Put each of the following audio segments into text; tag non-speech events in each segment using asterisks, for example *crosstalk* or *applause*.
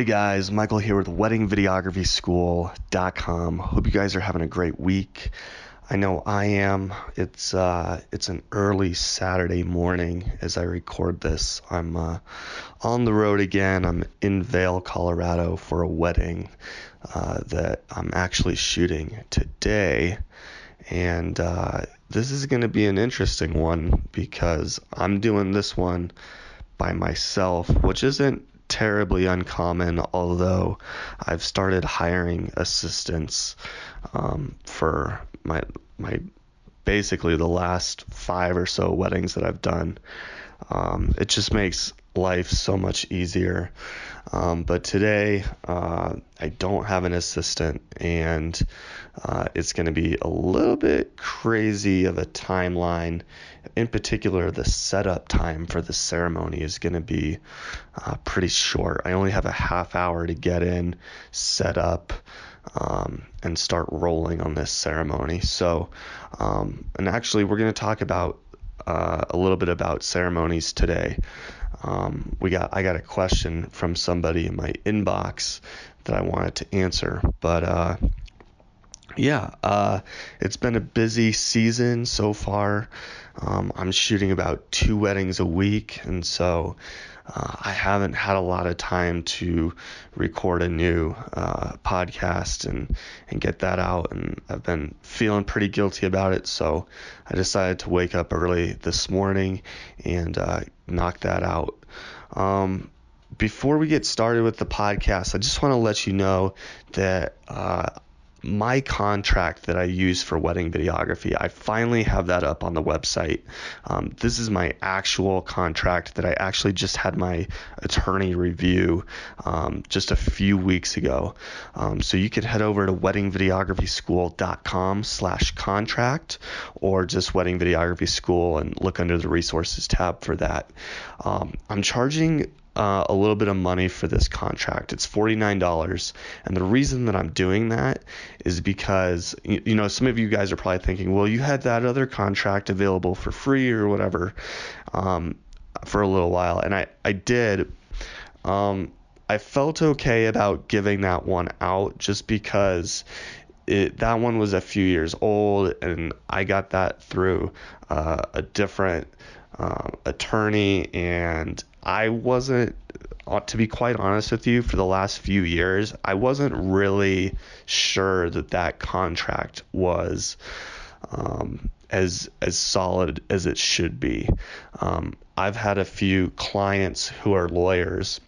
Hey guys, Michael here with weddingvideographyschool.com. Hope you guys are having a great week. I know I am. It's uh, it's an early Saturday morning as I record this. I'm uh, on the road again. I'm in Vail, Colorado for a wedding uh, that I'm actually shooting today, and uh, this is going to be an interesting one because I'm doing this one by myself, which isn't terribly uncommon, although I've started hiring assistants um, for my my basically the last five or so weddings that I've done. Um, it just makes life so much easier. Um, but today, uh, I don't have an assistant, and uh, it's going to be a little bit crazy of a timeline. In particular, the setup time for the ceremony is going to be uh, pretty short. I only have a half hour to get in, set up, um, and start rolling on this ceremony. So, um, and actually, we're going to talk about uh, a little bit about ceremonies today. Um, we got I got a question from somebody in my inbox that I wanted to answer, but uh, yeah, uh, it's been a busy season so far. Um, I'm shooting about two weddings a week, and so uh, I haven't had a lot of time to record a new uh, podcast and and get that out. And I've been feeling pretty guilty about it, so I decided to wake up early this morning and uh, knock that out. Um, before we get started with the podcast, I just want to let you know that uh, my contract that I use for wedding videography, I finally have that up on the website. Um, this is my actual contract that I actually just had my attorney review um, just a few weeks ago. Um, so you can head over to weddingvideographyschool.com slash contract or just wedding videography school and look under the resources tab for that. Um, I'm charging uh, a little bit of money for this contract. It's $49. And the reason that I'm doing that is because, you, you know, some of you guys are probably thinking, well, you had that other contract available for free or whatever um, for a little while. And I, I did. Um, I felt okay about giving that one out just because it, that one was a few years old and I got that through uh, a different uh, attorney and I wasn't, uh, to be quite honest with you, for the last few years, I wasn't really sure that that contract was um, as as solid as it should be. Um, I've had a few clients who are lawyers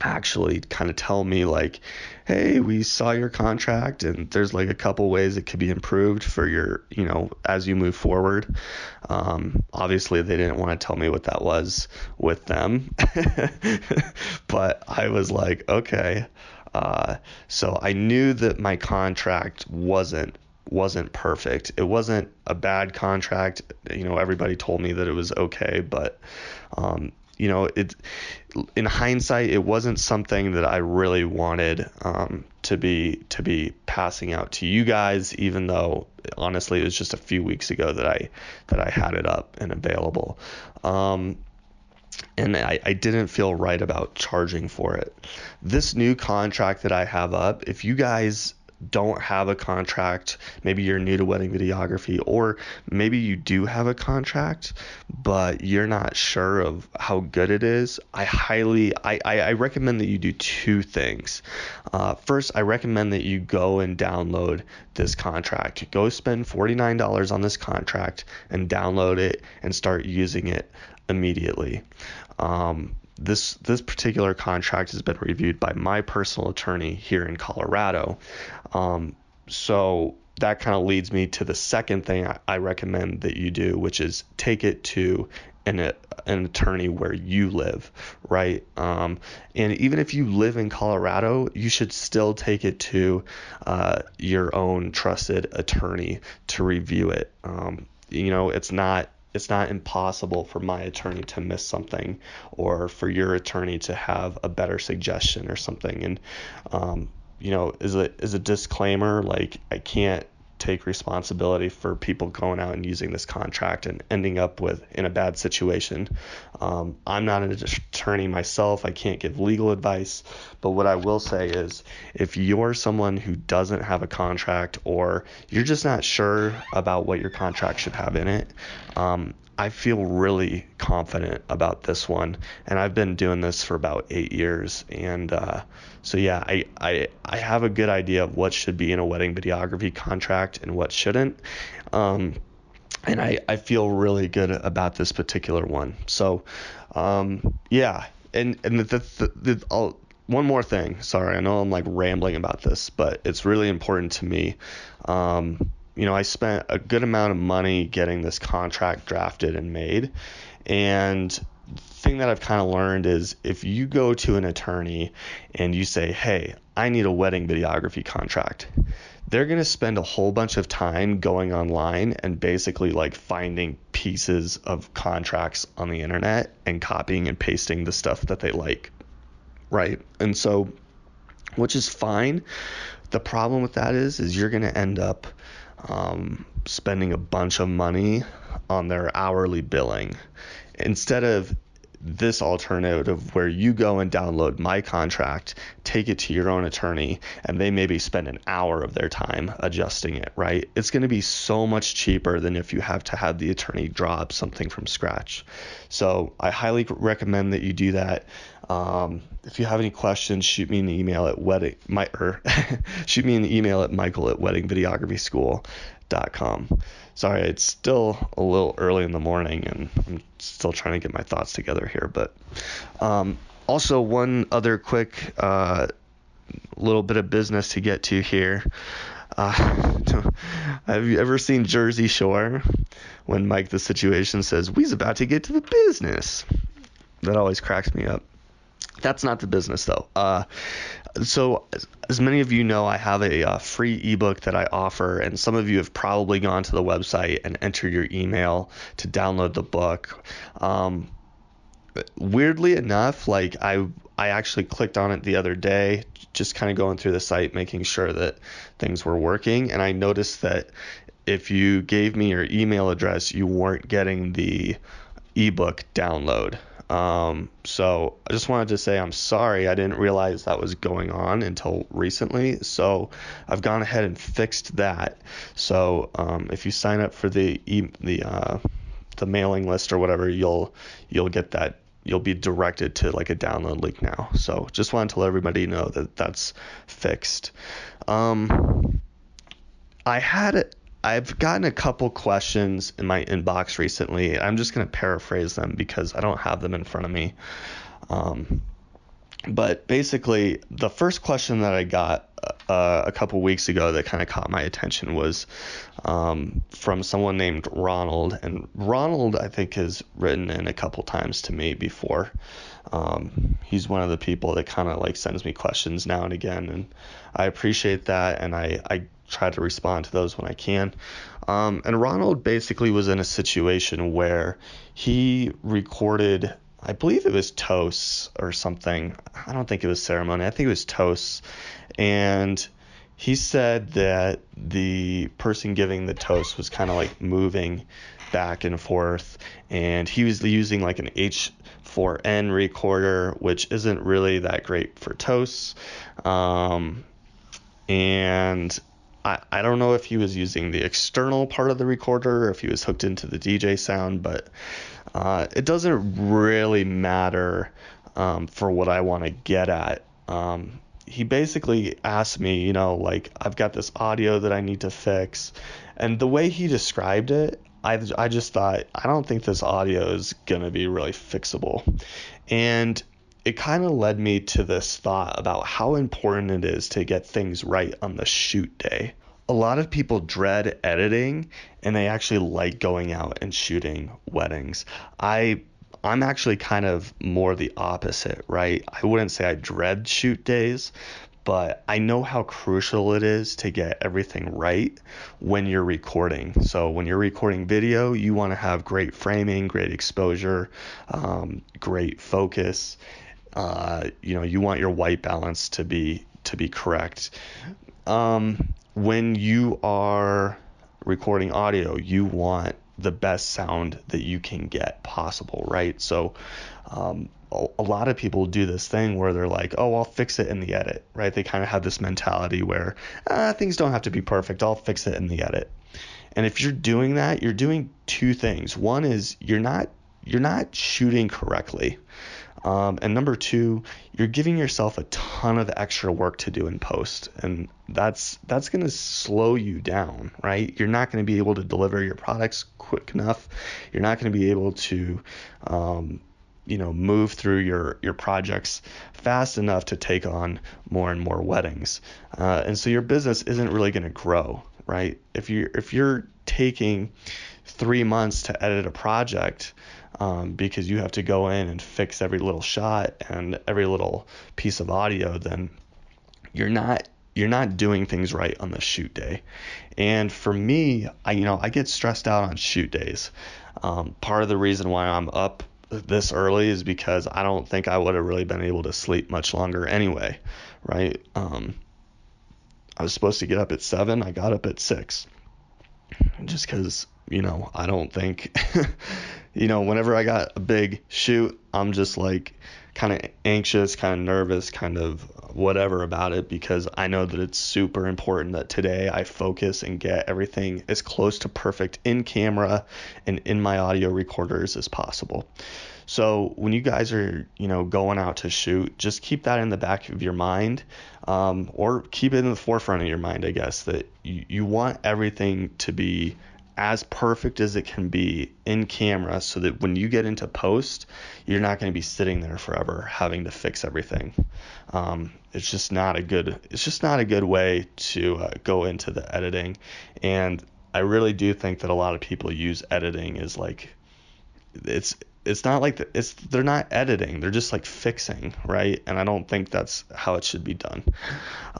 actually kind of tell me like hey we saw your contract and there's like a couple ways it could be improved for your you know as you move forward. Um, obviously they didn't want to tell me what that was with them *laughs* but i was like okay. Uh, so i knew that my contract wasn't wasn't perfect. It wasn't a bad contract. You know everybody told me that it was okay but um, you know, it in hindsight, it wasn't something that I really wanted um, to be to be passing out to you guys, even though honestly it was just a few weeks ago that I that I had it up and available. Um, and I, I didn't feel right about charging for it. This new contract that I have up, if you guys don't have a contract, maybe you're new to wedding videography, or maybe you do have a contract, but you're not sure of how good it is, I highly, I, I, I recommend that you do two things. Uh, first, I recommend that you go and download this contract. Go spend $49 on this contract and download it and start using it immediately. Um, this this particular contract has been reviewed by my personal attorney here in Colorado. Um, so that kind of leads me to the second thing I, I, recommend that you do, which is take it to an, an attorney where you live, right? Um, and even if you live in Colorado, you should still take it to uh, your own trusted attorney to review it. Um, you know, it's not it's not impossible for my attorney to miss something or for your attorney to have a better suggestion or something. And um, you know is a as a disclaimer like I can't take responsibility for people going out and using this contract and ending up with in a bad situation. Um, I'm not an attorney myself. I can't give legal advice, but what I will say is if you're someone who doesn't have a contract or you're just not sure about what your contract should have in it, um, I feel really confident about this one, and I've been doing this for about eight years, and uh, so yeah, I, I I have a good idea of what should be in a wedding videography contract and what shouldn't, um, and I I feel really good about this particular one. So, um, yeah, and and the, the, the, the one more thing. Sorry, I know I'm like rambling about this, but it's really important to me. Um, you know, I spent a good amount of money getting this contract drafted and made. And thing that I've kind of learned is if you go to an attorney and you say, hey, I need a wedding videography contract, they're going to spend a whole bunch of time going online and basically like finding pieces of contracts on the internet and copying and pasting the stuff that they like. Right. And so, which is fine. The problem with that is, is you're going to end up um, spending a bunch of money on their hourly billing. Instead of this alternative where you go and download my contract, take it to your own attorney, and they maybe spend an hour of their time adjusting it, right? It's going to be so much cheaper than if you have to have the attorney draw up something from scratch. So I highly recommend that you do that. Um, if you have any questions, shoot me an email at wedding my or *laughs* shoot me an email at michael at weddingvideographyschool.com. Sorry, it's still a little early in the morning and I'm still trying to get my thoughts together here. But um, also one other quick uh, little bit of business to get to here. Uh, *laughs* have you ever seen Jersey Shore when Mike the Situation says, "We's about to get to the business"? That always cracks me up. That's not the business though. Uh, so, as, many of you know, I have a, a, uh, free ebook that I offer, and some of you have probably gone to the website and entered your email to download the book. Um, weirdly enough, like I I actually clicked on it the other day, just kind of going through the site, making sure that things were working, and I noticed that if you gave me your email address, you weren't getting the ebook download. Um, so I just wanted to say I'm sorry. I didn't realize that was going on until recently. So I've gone ahead and fixed that. So um, if you sign up for the e- the uh, the mailing list or whatever, you'll you'll get that. You'll be directed to like a download link now. So just wanted to let everybody know that that's fixed. Um, I had I've gotten a couple questions in my inbox recently. I'm just going to paraphrase them because I don't have them in front of me. Um, but basically, the first question that I got uh, a couple weeks ago that kind of caught my attention was um, from someone named Ronald. And Ronald, I think, has written in a couple times to me before. Um, he's one of the people that kind of like sends me questions now and again, and I appreciate that. And I, I try to respond to those when I can. Um, and Ronald basically was in a situation where he recorded, I believe it was toasts or something. I don't think it was ceremony. I think it was toasts. And he said that the person giving the toast was kind of like moving back and forth. And he was using like an H4n recorder, which isn't really that great for toasts. Um, and I, I don't know if he was using the external part of the recorder or if he was hooked into the DJ sound, but uh, it doesn't really matter um, for what I want to get at. Um, he basically asked me, you know, like, I've got this audio that I need to fix. And the way he described it, I, I just thought, I don't think this audio is going to be really fixable. And it kind of led me to this thought about how important it is to get things right on the shoot day. A lot of people dread editing and they actually like going out and shooting weddings. I I'm actually kind of more the opposite, right? I wouldn't say I dread shoot days, but I know how crucial it is to get everything right when you're recording. So when you're recording video, you want to have great framing, great exposure, um, great focus, uh, you know, you want your white balance to be to be correct. Um, when you are recording audio, you want the best sound that you can get possible, right? So, um, a lot of people do this thing where they're like, oh, I'll fix it in the edit, right? They kind of have this mentality where ah, things don't have to be perfect. I'll fix it in the edit. And if you're doing that, you're doing two things. One is you're not you're not shooting correctly. Um, and number two, you're giving yourself a ton of extra work to do in post, and that's that's going to slow you down, right? You're not going to be able to deliver your products quick enough. You're not going to be able to, um, you know, move through your your projects fast enough to take on more and more weddings, uh, and so your business isn't really going to grow, right? If you if you're taking three months to edit a project um, because you have to go in and fix every little shot and every little piece of audio, then you're not you're not doing things right on the shoot day. And for me, I you know I get stressed out on shoot days. Um, part of the reason why I'm up this early is because I don't think I would have really been able to sleep much longer anyway, right? Um, I was supposed to get up at seven. I got up at six, just because you know I don't think *laughs* you know, whenever I got a big shoot, I'm just like kind of anxious, kind of nervous, kind of whatever about it because I know that it's super important that today I focus and get everything as close to perfect in camera and in my audio recorders as possible. So when you guys are, you know, going out to shoot, just keep that in the back of your mind, um, or keep it in the forefront of your mind, I guess, that you, you want everything to be as perfect as it can be in camera so that when you get into post, you're not going to be sitting there forever having to fix everything. Um, it's just not a good it's just not a good way to uh, go into the editing and I really do think that a lot of people use editing as like it's it's not like the, it's they're not editing they're just like fixing right? And i don't think that's how it should be done.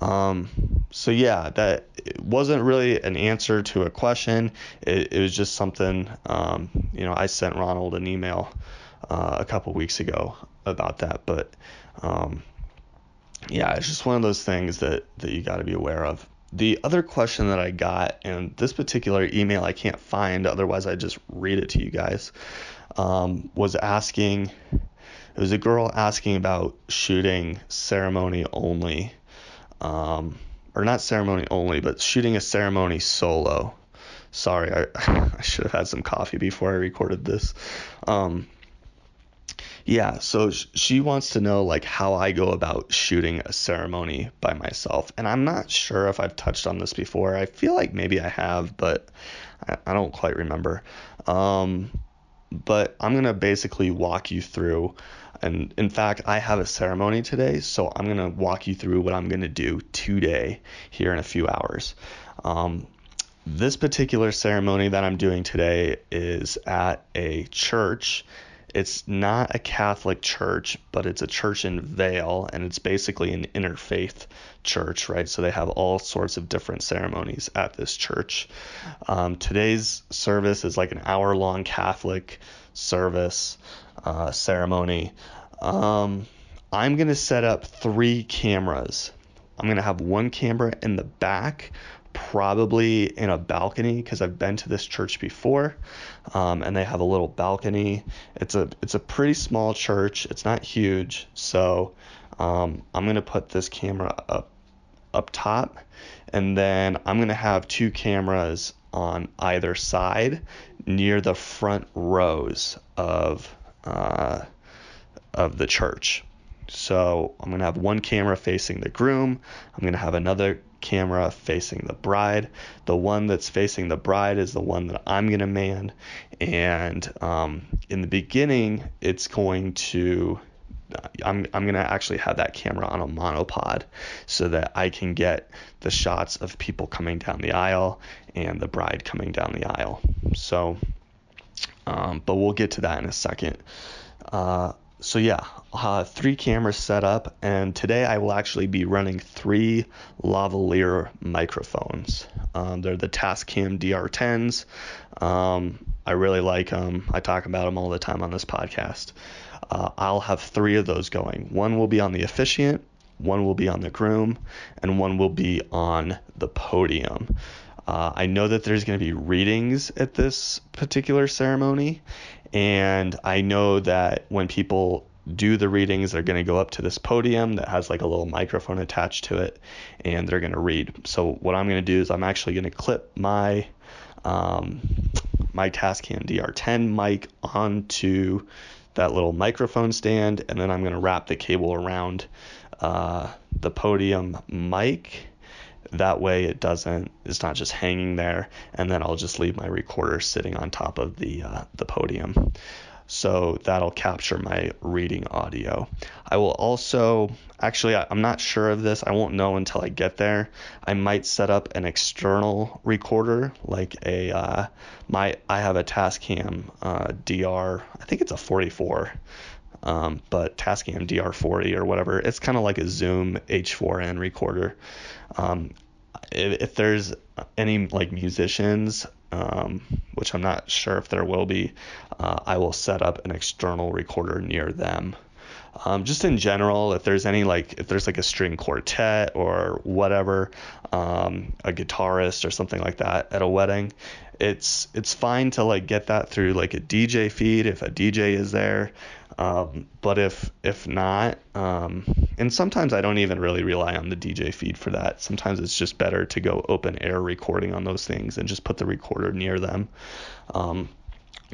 Um, so yeah that wasn't really an answer to a question. It, it was just something um, you know i sent ronald an email uh, a couple weeks ago about that. But um, yeah it's just one of those things that that you got to be aware of. The other question that I got, and this particular email I can't find, otherwise I just read it to you guys um, was asking, it was a girl asking about shooting ceremony only, um, or not ceremony only, but shooting a ceremony solo. Sorry, I, *laughs* I should have had some coffee before I recorded this. Um, yeah, so she wants to know like how I go about shooting a ceremony by myself, and I'm not sure if I've touched on this before. I feel like maybe I have, but I, I don't quite remember. Um, but I'm going to basically walk you through. And in fact, I have a ceremony today, so I'm going to walk you through what I'm going to do today here in a few hours. Um, this particular ceremony that I'm doing today is at a church it's not a Catholic church, but it's a church in Vail, and it's basically an interfaith church, right? So they have all sorts of different ceremonies at this church. Um, today's service is like an hour long Catholic service uh, ceremony. Um, I'm going to set up three cameras. I'm going to have one camera in the back probably in a balcony because I've been to this church before, um, and they have a little balcony. It's a it's a pretty small church. It's not huge, so um, I'm gonna put this camera up up top, and then I'm gonna have two cameras on either side near the front rows of uh, of the church. So I'm to have one camera facing the groom. I'm to have another camera facing the bride. The one that's facing the bride is the one that I'm going to man. And um, in the beginning, it's going to. I'm, I'm going to actually have that camera on a monopod so that I can get the shots of people coming down the aisle and the bride coming down the aisle. So, um, but we'll get to that in a second. Uh, so yeah, uh, three cameras set up, and today I will actually be running three lavalier microphones. Um, they're the Tascam DR10s. Um, I really like them. I talk about them all the time on this podcast. Uh, I'll have three of those going. One will be on the officiant, one will be on the groom, and one will be on the podium. Uh, I know that there's going to be readings at this particular ceremony, and I know that when people do the readings, they're going to go up to this podium that has like a little microphone attached to it, and they're going to read. So what I'm going to do is I'm actually going to clip my um, my Tascam DR10 mic onto that little microphone stand, and then I'm going to wrap the cable around uh, the podium mic. That way it doesn't, it's not just hanging there, and then I'll just leave my recorder sitting on top of the uh, the podium so that'll capture my reading audio. I will also, actually, I'm not sure of this. I won't know until I get there. I might set up an external recorder, like a uh, my I have a Tascam uh, DR. I think it's a 44. Um, but Tascam DR40 or whatever, it's kind of like a Zoom H4n recorder. Um, if, if there's any like musicians um, which I'm not sure if there will be, uh, I will set up an external recorder near them. Um, just in general, if there's any like if there's like a string quartet or whatever, um, a guitarist or something like that at a wedding, it's it's fine to like get that through like a DJ feed if a DJ is there. Um, but if if not, um, and sometimes I don't even really rely on the DJ feed for that. Sometimes it's just better to go open air recording on those things and just put the recorder near them. Um,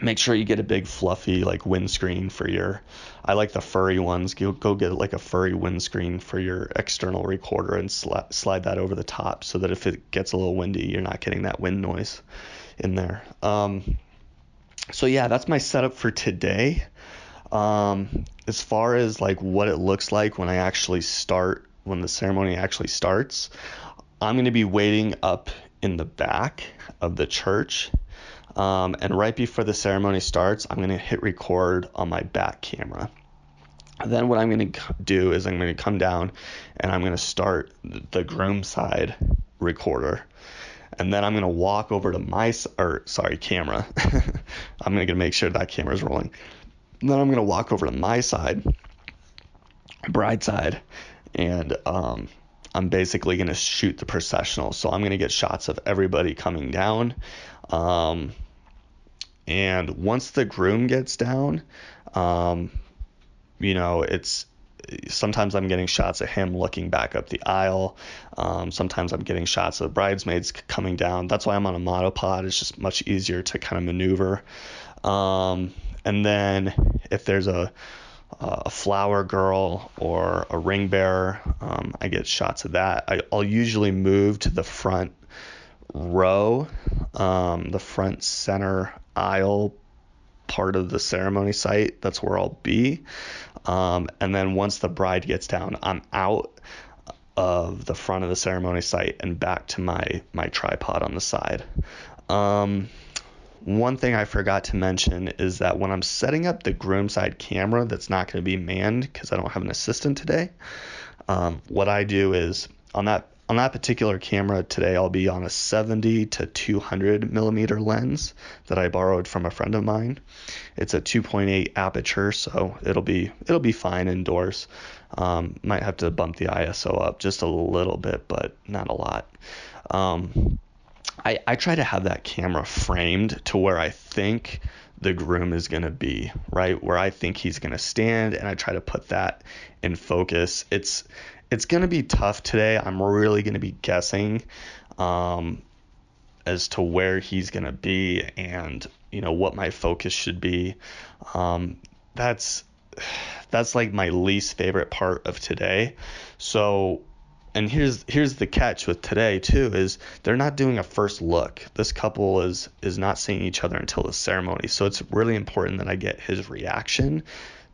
make sure you get a big fluffy like windscreen for your i like the furry ones go, go get like a furry windscreen for your external recorder and sli- slide that over the top so that if it gets a little windy you're not getting that wind noise in there um, so yeah that's my setup for today um, as far as like what it looks like when I actually start, when the ceremony actually starts, I'm going to be waiting up in the back of the church. Um, and right before the ceremony starts, I'm going to hit record on my back camera. Then what I'm going to do is I'm going to come down and I'm going to start the groom side recorder. And then I'm going to walk over to my or sorry, camera. *laughs* I'm going to make sure that camera is rolling. And then I'm going to walk over to my side, bride side, and um, I'm basically going to shoot the processional. So I'm going to get shots of everybody coming down. Um, and once the groom gets down, um, you know, it's sometimes I'm getting shots of him looking back up the aisle. Um, sometimes I'm getting shots of bridesmaids coming down. That's why I'm on a monopod. It's just much easier to kind of maneuver. Um, and then if there's a a flower girl or a ring bearer, um, I get shots of that. I, will usually move to the front row, um, the front center aisle part of the ceremony site. That's where I'll be. Um, and then once the bride gets down, I'm out of the front of the ceremony site and back to my my tripod on the side. Um, one thing I forgot to mention is that when I'm setting up the groom side camera that's not going to be manned because I don't have an assistant today, um, what I do is on that on that particular camera today I'll be on a 70 to 200 millimeter lens that I borrowed from a friend of mine. It's a 2.8 aperture, so it'll be it'll be fine indoors. Um, might have to bump the ISO up just a little bit, but not a lot. Um, I, I try to have that camera framed to where I think the groom is going to be, right? Where I think he's going to stand and I try to put that in focus. It's it's going to be tough today. I'm really going to be guessing um, as to where he's going to be and, you know, what my focus should be. Um, that's that's like my least favorite part of today. So and here's here's the catch with today too is they're not doing a first look. This couple is is not seeing each other until the ceremony. So it's really important that I get his reaction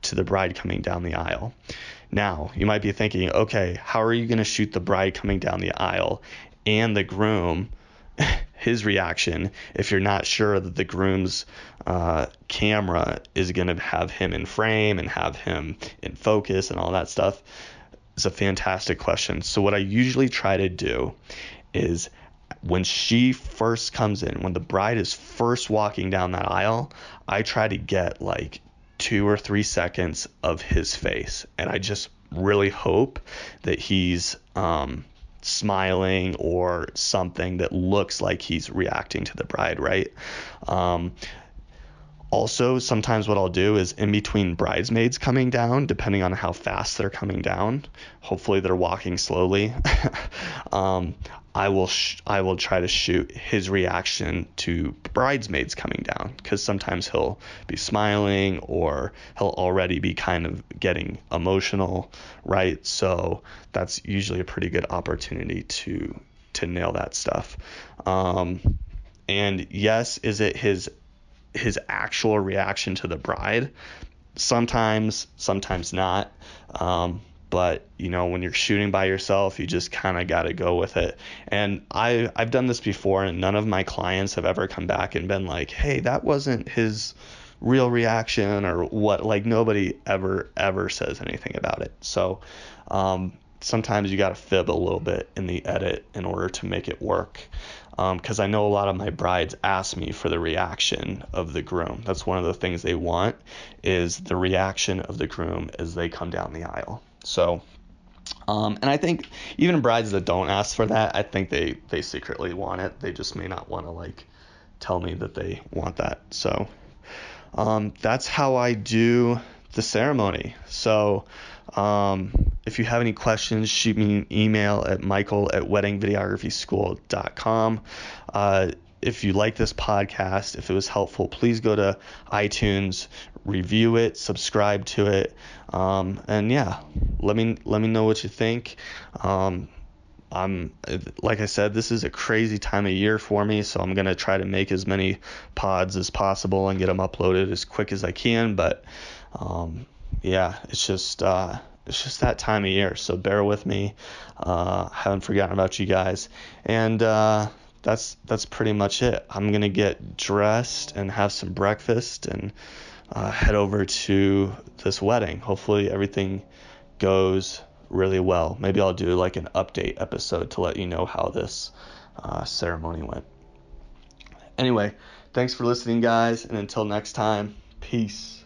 to the bride coming down the aisle. Now, you might be thinking, okay, how are you going to shoot the bride coming down the aisle and the groom *laughs* his reaction if you're not sure that the groom's uh, camera is going to have him in frame and have him in focus and all that stuff? is a fantastic question. So, what I usually try to do is when she first comes in, when the bride is first walking down that aisle, I try to get like two or three seconds of his face and I just really hope that he's um, smiling or something that looks like he's reacting to the bride, right? Um, also, sometimes what I'll do is in between bridesmaids coming down, depending on how fast they're coming down, hopefully they're walking slowly. *laughs* um, I will sh- I will try to shoot his reaction to bridesmaids coming down because sometimes he'll be smiling or he'll already be kind of getting emotional, right? So that's usually a pretty good opportunity to to nail that stuff. Um, and yes, is it his his actual reaction to the bride. Sometimes, sometimes not. Um, but you know, when you're shooting by yourself, you just kind of got to go with it. And I I've done this before, and none of my clients have ever come back and been like, "Hey, that wasn't his." real reaction or what like nobody ever ever says anything about it so um, sometimes you got to fib a little bit in the edit in order to make it work because um, I know a lot of my brides ask me for the reaction of the groom. That's one of the things they want is the reaction of the groom as they come down the aisle. So, um, and I think even brides that don't ask for that, I think they they secretly want it. They just may not want to like tell me that they want that. So, um, that's how I do the ceremony. So, um, if you have any questions, shoot me an email at michael at weddingvideographyschool.com. Uh, if you like this podcast, if it was helpful, please go to iTunes, review it, subscribe to it, um, and yeah, let me let me know what you think. Um, I'm like I said, this is a crazy time of year for me, so I'm gonna try to make as many pods as possible and get them uploaded as quick as I can. But um, yeah, it's just uh, it's just that time of year. So bear with me. Uh, haven't forgotten about you guys, and uh, that's that's pretty much it. I'm gonna get dressed and have some breakfast and uh, head over to this wedding. Hopefully everything goes really well. Maybe I'll do like an update episode to let you know how this uh, ceremony went. Anyway, thanks for listening, guys, and until next time, peace.